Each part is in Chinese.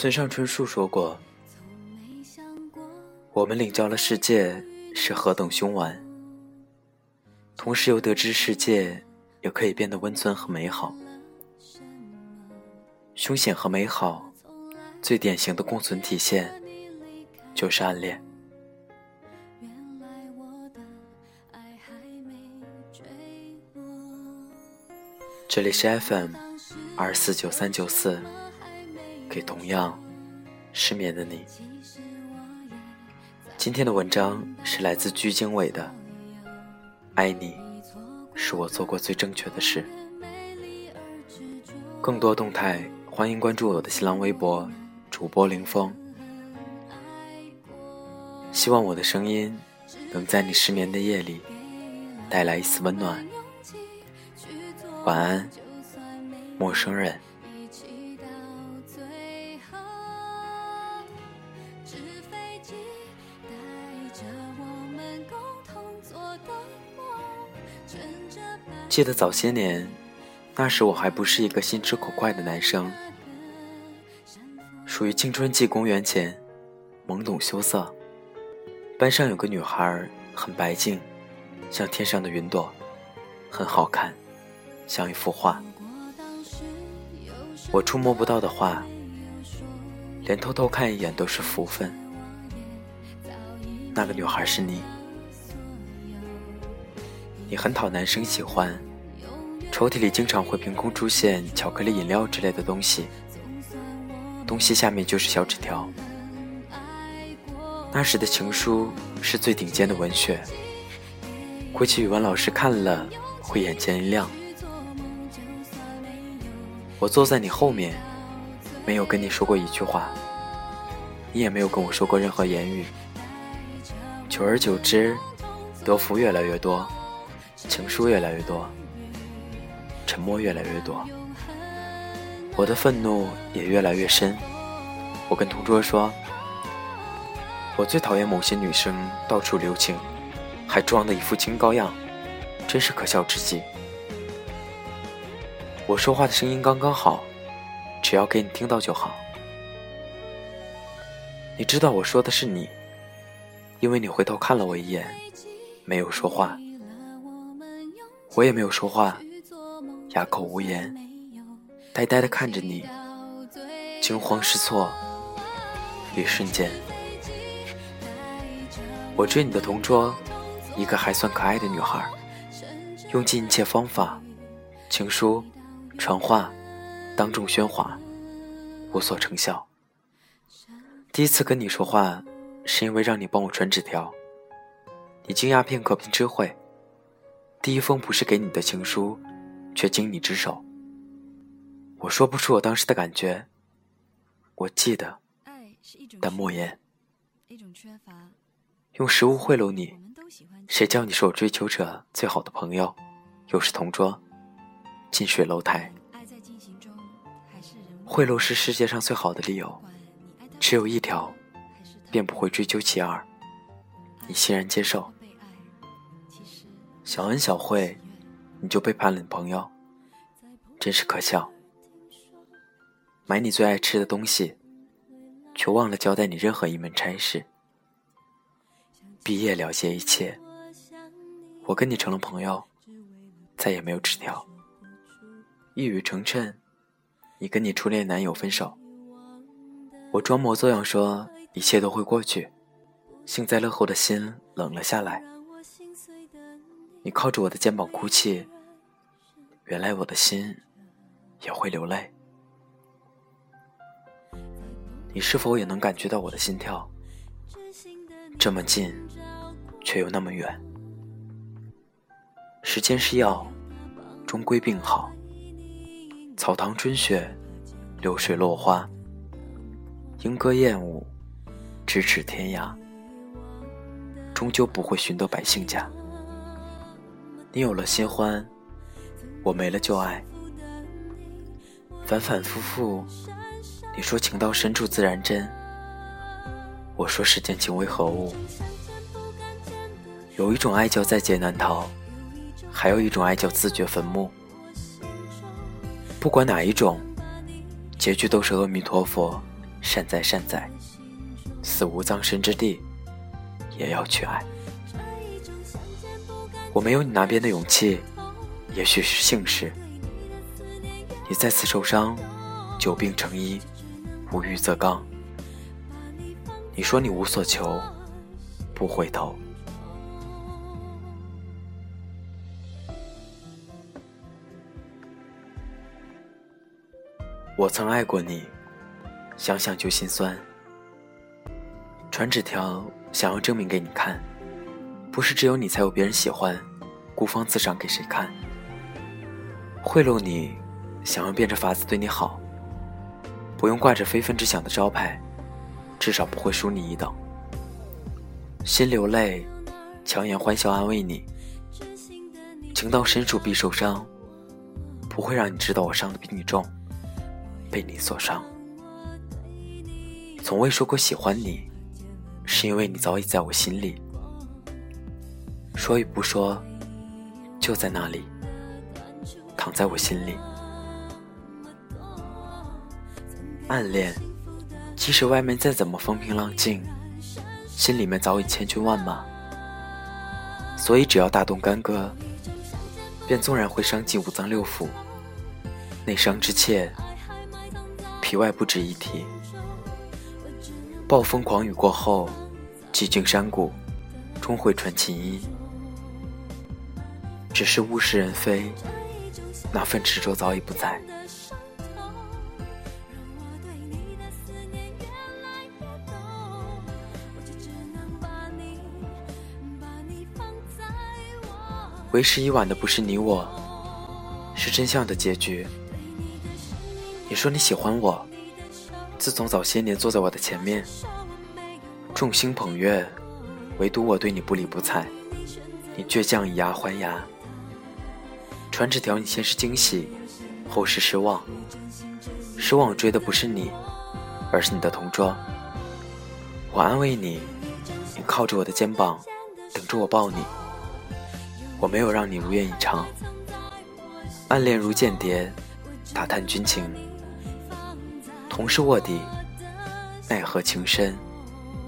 村上春树说过：“我们领教了世界是何等凶顽，同时又得知世界也可以变得温存和美好。凶险和美好最典型的共存体现就是暗恋。”这里是 FM 二四九三九四，给同样失眠的你。今天的文章是来自鞠经纬的《爱你是我做过最正确的事》。更多动态，欢迎关注我的新浪微博主播林峰。希望我的声音能在你失眠的夜里带来一丝温暖。晚安，陌生人。记得早些年，那时我还不是一个心直口快的男生，属于青春期公元前，懵懂羞涩。班上有个女孩，很白净，像天上的云朵，很好看。像一幅画，我触摸不到的画，连偷偷看一眼都是福分。那个女孩是你，你很讨男生喜欢，抽屉里经常会凭空出现巧克力饮料之类的东西，东西下面就是小纸条。那时的情书是最顶尖的文学，估计语文老师看了会眼前一亮。我坐在你后面，没有跟你说过一句话，你也没有跟我说过任何言语。久而久之，德福越来越多，情书越来越多，沉默越来越多，我的愤怒也越来越深。我跟同桌说，我最讨厌某些女生到处留情，还装的一副清高样，真是可笑至极。我说话的声音刚刚好，只要给你听到就好。你知道我说的是你，因为你回头看了我一眼，没有说话，我也没有说话，哑口无言，呆呆的看着你，惊慌失措。一瞬间，我追你的同桌，一个还算可爱的女孩，用尽一切方法，情书。传话，当众喧哗，无所成效。第一次跟你说话，是因为让你帮我传纸条。你惊讶片刻并知会，第一封不是给你的情书，却经你之手。我说不出我当时的感觉，我记得，但莫言。用食物贿赂你，谁叫你是我追求者最好的朋友，又是同桌。近水楼台，贿赂是世界上最好的理由，只有一条，便不会追究其二。你欣然接受，小恩小惠，你就背叛了你朋友，真是可笑。买你最爱吃的东西，却忘了交代你任何一门差事。毕业了结一切，我跟你成了朋友，再也没有纸条。一语成谶，你跟你初恋男友分手，我装模作样说一切都会过去，幸灾乐祸的心冷了下来。你靠着我的肩膀哭泣，原来我的心也会流泪。你是否也能感觉到我的心跳？这么近，却又那么远。时间是药，终归病好。草堂春雪，流水落花，莺歌燕舞，咫尺天涯，终究不会寻得百姓家。你有了新欢，我没了旧爱，反反复复，你说情到深处自然真，我说世间情为何物？有一种爱叫在劫难逃，还有一种爱叫自掘坟墓。不管哪一种，结局都是阿弥陀佛善哉善哉，死无葬身之地，也要去爱。我没有你那边的勇气，也许是幸事。你再次受伤，久病成医，无欲则刚。你说你无所求，不回头。我曾爱过你，想想就心酸。传纸条想要证明给你看，不是只有你才有别人喜欢，孤芳自赏给谁看？贿赂你，想要变着法子对你好，不用挂着非分之想的招牌，至少不会输你一等。心流泪，强颜欢笑安慰你，情到深处必受伤，不会让你知道我伤的比你重。被你所伤，从未说过喜欢你，是因为你早已在我心里。说与不说，就在那里，躺在我心里。暗恋，即使外面再怎么风平浪静，心里面早已千军万马。所以只要大动干戈，便纵然会伤尽五脏六腑，内伤之切。皮外不值一提。暴风狂雨过后，寂静山谷终会传琴音。只是物是人非，那份执着早已不在。为时已晚的不是你我，是真相的结局。你说你喜欢我，自从早些年坐在我的前面，众星捧月，唯独我对你不理不睬。你倔强以牙还牙，传纸条你先是惊喜，后是失望。失望追的不是你，而是你的同桌。我安慰你，你靠着我的肩膀，等着我抱你。我没有让你如愿以偿，暗恋如间谍，打探军情。同是卧底，奈何情深，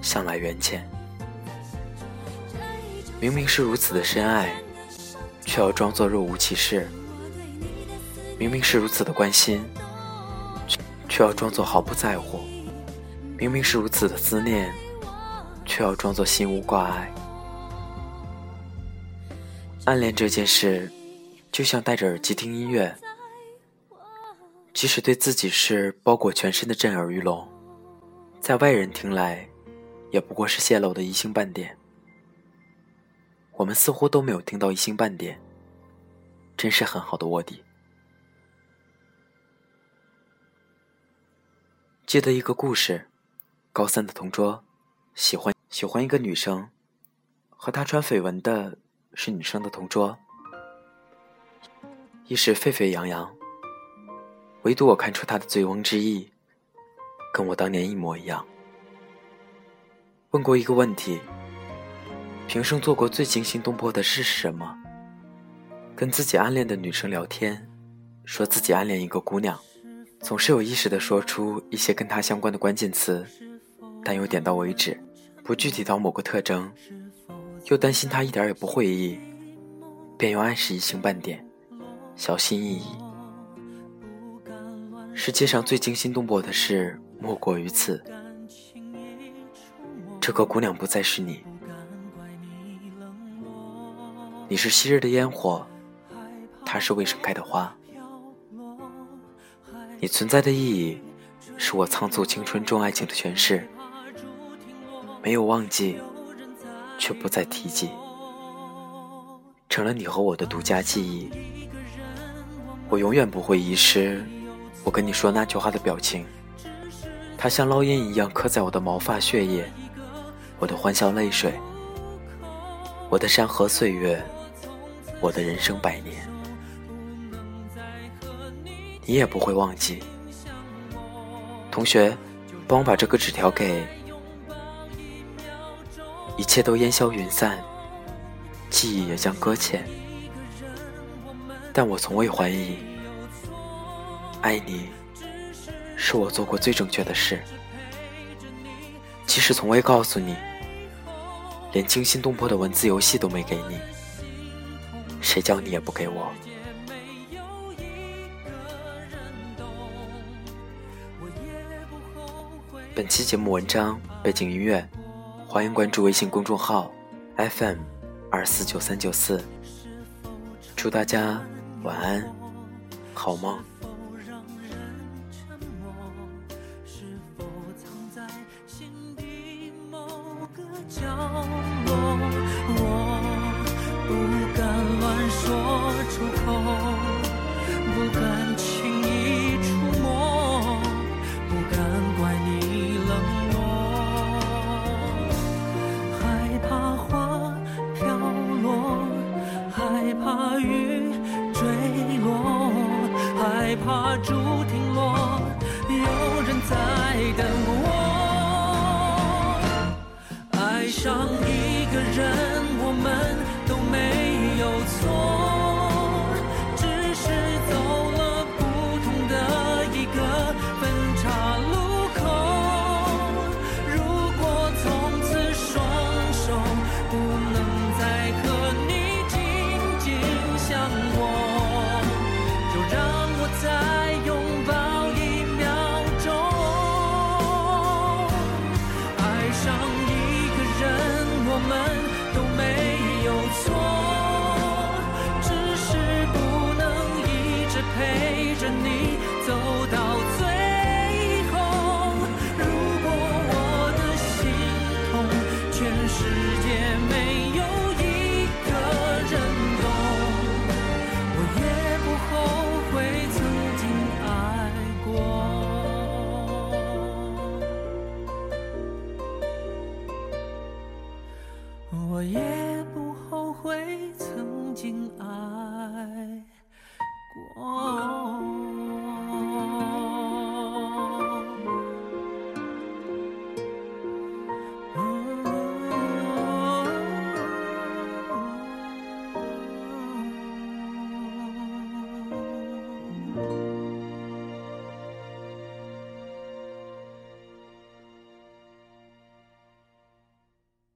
向来缘浅。明明是如此的深爱，却要装作若无其事；明明是如此的关心，却要装作毫不在乎；明明是如此的思念，却要装作心无挂碍。暗恋这件事，就像戴着耳机听音乐。即使对自己是包裹全身的震耳欲聋，在外人听来，也不过是泄露的一星半点。我们似乎都没有听到一星半点，真是很好的卧底。记得一个故事，高三的同桌喜欢喜欢一个女生，和他传绯闻的是女生的同桌，一时沸沸扬扬。唯独我看出他的醉翁之意，跟我当年一模一样。问过一个问题：平生做过最惊心动魄的事是什么？跟自己暗恋的女生聊天，说自己暗恋一个姑娘，总是有意识的说出一些跟她相关的关键词，但又点到为止，不具体到某个特征，又担心她一点也不会意，便又暗示一星半点，小心翼翼。世界上最惊心动魄的事莫过于此。这个姑娘不再是你，你是昔日的烟火，它是未盛开的花。你存在的意义，是我仓促青春中爱情的诠释。没有忘记，却不再提及，成了你和我的独家记忆。我永远不会遗失。我跟你说那句话的表情，它像烙印一样刻在我的毛发、血液，我的欢笑、泪水，我的山河岁月，我的人生百年，你也不会忘记。同学，帮我把这个纸条给……一切都烟消云散，记忆也将搁浅，但我从未怀疑。爱你，是我做过最正确的事。即使从未告诉你，连惊心动魄的文字游戏都没给你，谁叫你也不给我。本期节目文章背景音乐，欢迎关注微信公众号 FM 二四九三九四。祝大家晚安，好梦。说出口不敢轻易触摸不敢怪你冷落害怕花飘落害怕雨坠落害怕竹亭落有人在等我。爱上一个人。